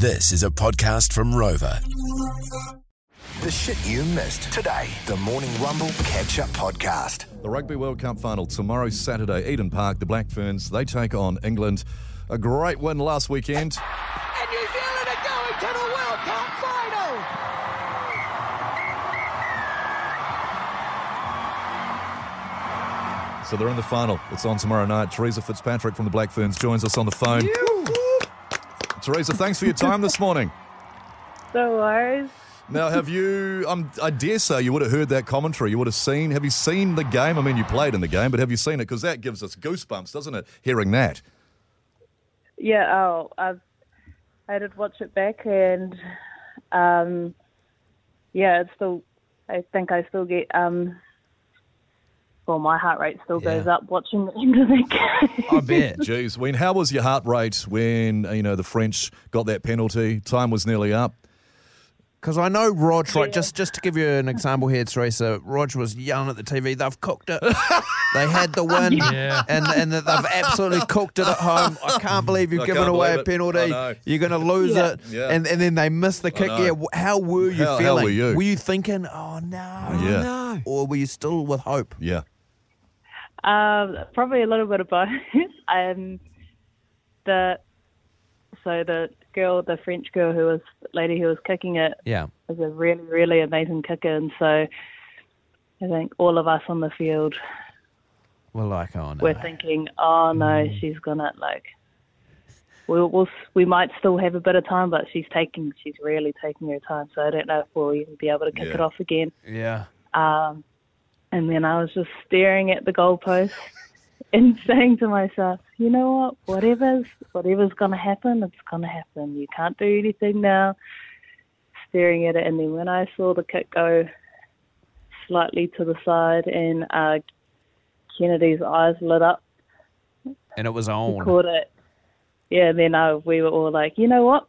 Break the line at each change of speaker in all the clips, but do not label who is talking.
This is a podcast from Rova.
The shit you missed today. The Morning Rumble Catch Up Podcast.
The Rugby World Cup final tomorrow, Saturday, Eden Park. The Black Ferns, they take on England. A great win last weekend.
And New Zealand are going to the World Cup final.
So they're in the final. It's on tomorrow night. Theresa Fitzpatrick from the Black Ferns joins us on the phone. Theresa, thanks for your time this morning.
No worries.
Now, have you? Um, I dare say you would have heard that commentary. You would have seen. Have you seen the game? I mean, you played in the game, but have you seen it? Because that gives us goosebumps, doesn't it? Hearing that.
Yeah, oh, I've, I did watch it back, and um, yeah, it's still. I think I still get. Um, well, my heart rate still goes
Yeah.
up watching the end of the game.
I bet.
Jeez, Wayne, how was your heart rate when uh, you know the French got that penalty? Time was nearly up.
Because I know Rog, right, just, just to give you an example here, Theresa, Rog was yelling at the TV, they've cooked it. they had the win,
Yeah.
and, and that they've absolutely cooked it at home. I can't believe you've
I
given
can't
away
believe
a
it. I
penalty.
know.
You're going to lose
Yeah.
it.
Yeah.
And, and then they missed the kick.
know.
Yeah, wh- how were you
How- how
feeling?
were you?
Were you thinking, oh no,
Yeah.
no? Or were you still with hope?
Yeah.
Um, probably a little bit of both. um, the so the girl, the French girl who was lady who was kicking it,
Yeah.
was a really, really amazing kicker, and so I think all of us on the field
were like, oh no.
were thinking, oh no, she's gonna like. We'll, we'll we might still have a bit of time, but she's taking she's really taking her time. So I don't know if we'll even be able to kick
Yeah.
it off again.
Yeah.
Um, and then I was just staring at the goalpost and saying to myself, you know what, whatever's whatever's gonna happen, it's gonna happen. You can't do anything now. Staring at it, and then when I saw the kick go slightly to the side, and uh, Kennedy's eyes lit up,
And it was on.
caught it. Yeah, then uh, we were all like, you know what,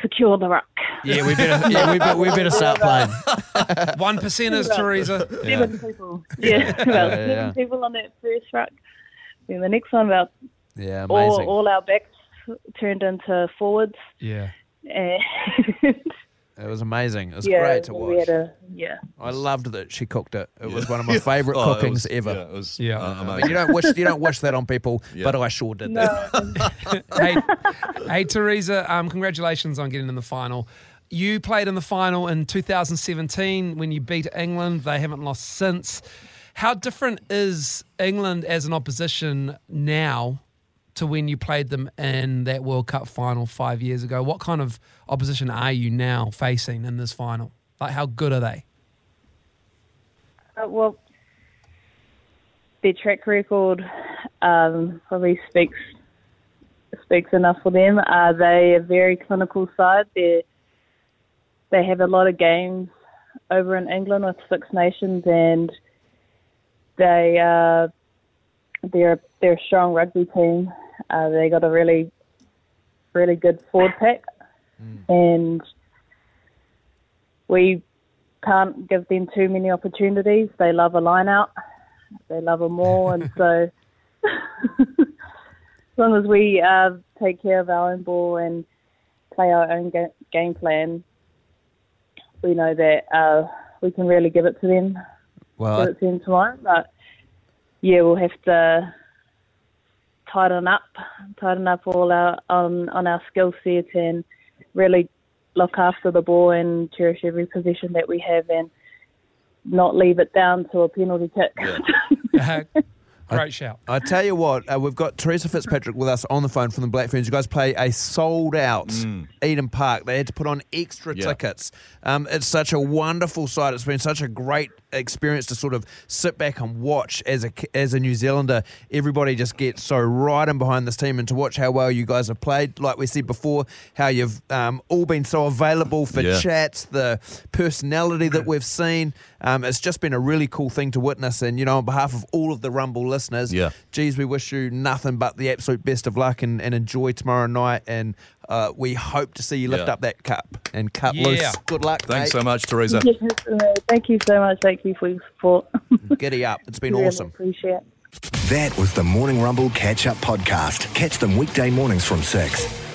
secure the ruck.
Yeah, we better. Yeah, we better, we better start playing. One percenters, Theresa.
seven people. Yeah, about
Yeah,
seven
yeah.
people on that first ruck. Then the next one, about
Yeah,
all,
amazing.
all our backs turned into forwards.
Yeah.
And
it was amazing. It was
yeah,
great to
we
watch.
had a, yeah.
I loved that she cooked it. It was one of my favourite
Oh, it
cookings
was-
ever.
Yeah, it was
Yeah.
uh, amazing.
you don't wish you don't wish that on people,
Yeah.
but I sure did that.
No,
hey, hey, Theresa. Um, congratulations on getting in the final. You played in the final in 2017 when you beat England. They haven't lost since. How different is England as an opposition now to when you played them in that World Cup final five years ago? What kind of opposition are you now facing in this final? Like, how good are they?
Uh, well, their track record um, probably speaks speaks enough for them. Uh, they a very clinical side. They they have a lot of games over in England with Six Nations, and they uh, they're they're a strong rugby team. Uh, they got a really really good forward pack, and we can't give them too many opportunities. They love a line out. They love a maul, and so as long as we uh, take care of our own ball and play our own ga- game plan, we know that uh, we can really give it to them.
Well,
give it to them tomorrow. But yeah, we'll have to tighten up, tighten up all our on on our skill set and really look after the ball and cherish every possession that we have and not leave it down to a penalty kick.
Uh, great shout.
I tell you what, uh, we've got Theresa Fitzpatrick with us on the phone from the Black Ferns. You guys play a sold out Eden Park. They had to put on extra
Yeah.
tickets. Um, it's such a wonderful sight. It's been such a great experience to sort of sit back and watch as a as a New Zealander. Everybody just gets so right in behind this team, and to watch how well you guys have played. Like we said before, how you've um, all been so available for
Yeah.
chats, the personality that we've seen. Um, it's just been a really cool thing to witness. And you know, on behalf of all of the Rumble listeners,
Yeah.
geez, we wish you nothing but the absolute best of luck and, and enjoy tomorrow night. And uh, we hope to see you lift
Yeah.
up that cup and cut
Yeah.
loose. Good luck,
Thanks
mate.
so much, Theresa.
Yes, thank you so much. Thank you for your support.
Giddy up. It's been
really
awesome.
Appreciate it.
That was the Morning Rumble Catch Up Podcast. Catch them weekday mornings from 6.